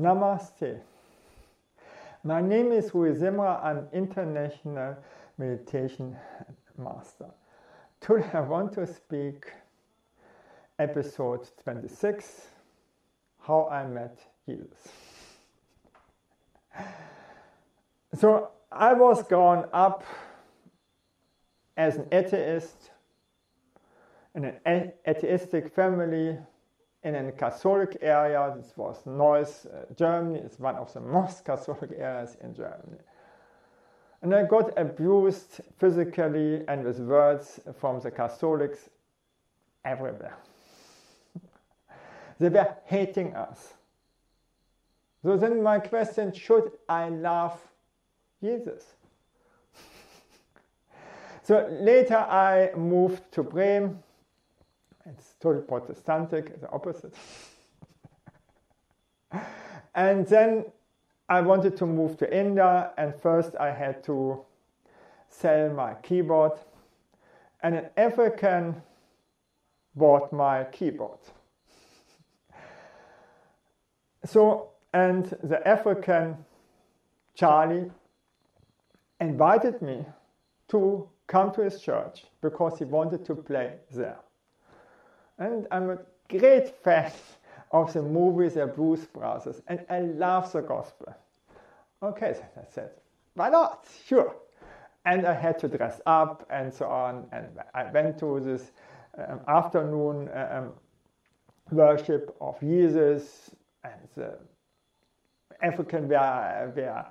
Namaste. My name is Rui Zimra. I'm international meditation master. Today I want to speak episode 26 How I Met Jesus. So I was growing up as an atheist in an atheistic family in a Catholic area. This was Neuss, uh, Germany. It's one of the most Catholic areas in Germany. And I got abused physically and with words from the Catholics everywhere. they were hating us. So then my question, should I love Jesus? so later I moved to Bremen it's totally Protestantic, the opposite. and then I wanted to move to India, and first I had to sell my keyboard. And an African bought my keyboard. so, and the African Charley invited me to come to his church because he wanted to play there. And I'm a great fan of the movies The Blues Brothers, and I love the gospel. Okay, so I said, why not? Sure. And I had to dress up and so on, and I went to this um, afternoon um, worship of Jesus, and the African were, were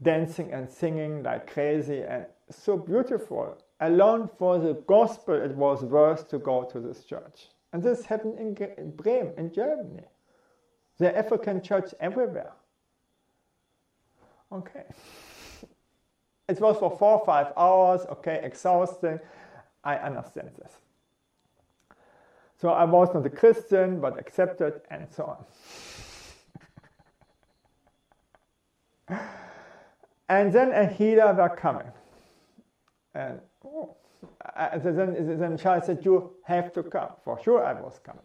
dancing and singing like crazy, and so beautiful. Alone for the gospel, it was worth to go to this church. And this happened in, in Bremen, in Germany. Are African churches everywhere. Okay. It was for four or five hours, okay, exhausting. I understand this. So I was not a Christian, but accepted, and so on. and then a healer were coming. And oh, then, then Charles said, You have to come. For sure, I was coming.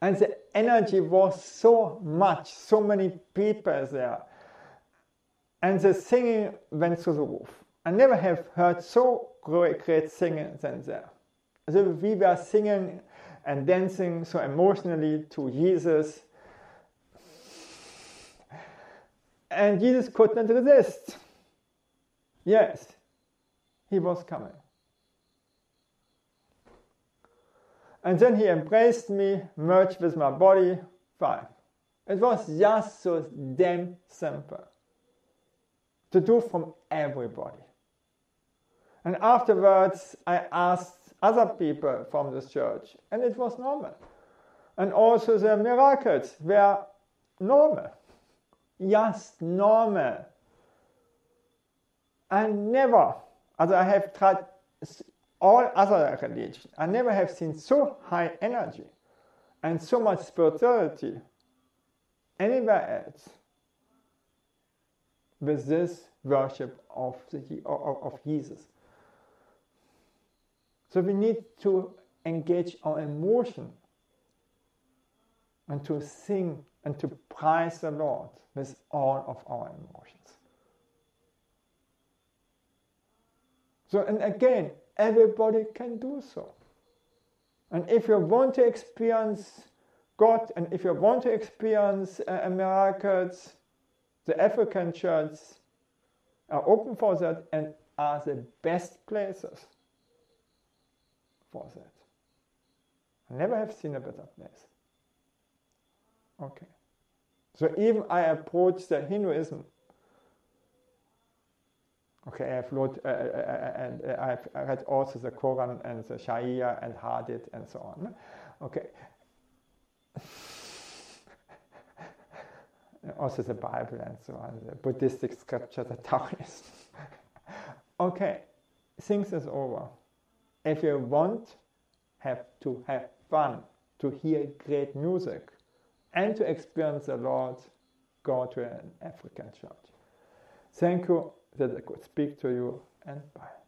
And the energy was so much, so many people there. And the singing went through the roof. I never have heard so great, great singing than there. So we were singing and dancing so emotionally to Jesus. And Jesus could not resist. Yes, he was coming. And then he embraced me, merged with my body, fine. It was just so damn simple to do from everybody. And afterwards, I asked other people from this church, and it was normal. And also the miracles were normal, just normal. I never also I have tried all other religions. I never have seen so high energy and so much spirituality anywhere else with this worship of, the, of, of Jesus. So we need to engage our emotion and to sing and to praise the Lord with all of our emotions. So, and again, everybody can do so. And if you want to experience God and if you want to experience uh, miracles, the African churches are open for that and are the best places for that. I never have seen a better place. Okay. So even I approach the Hinduism Okay, I've looked, uh, uh, uh, and I've read also the Quran and the Sharia and Hadith and so on. Okay. also the Bible and so on, the Buddhistic scripture, the Taoist. okay, things is over. If you want, have to have fun, to hear great music, and to experience the Lord, go to an African church. Thank you that I could speak to you and bye.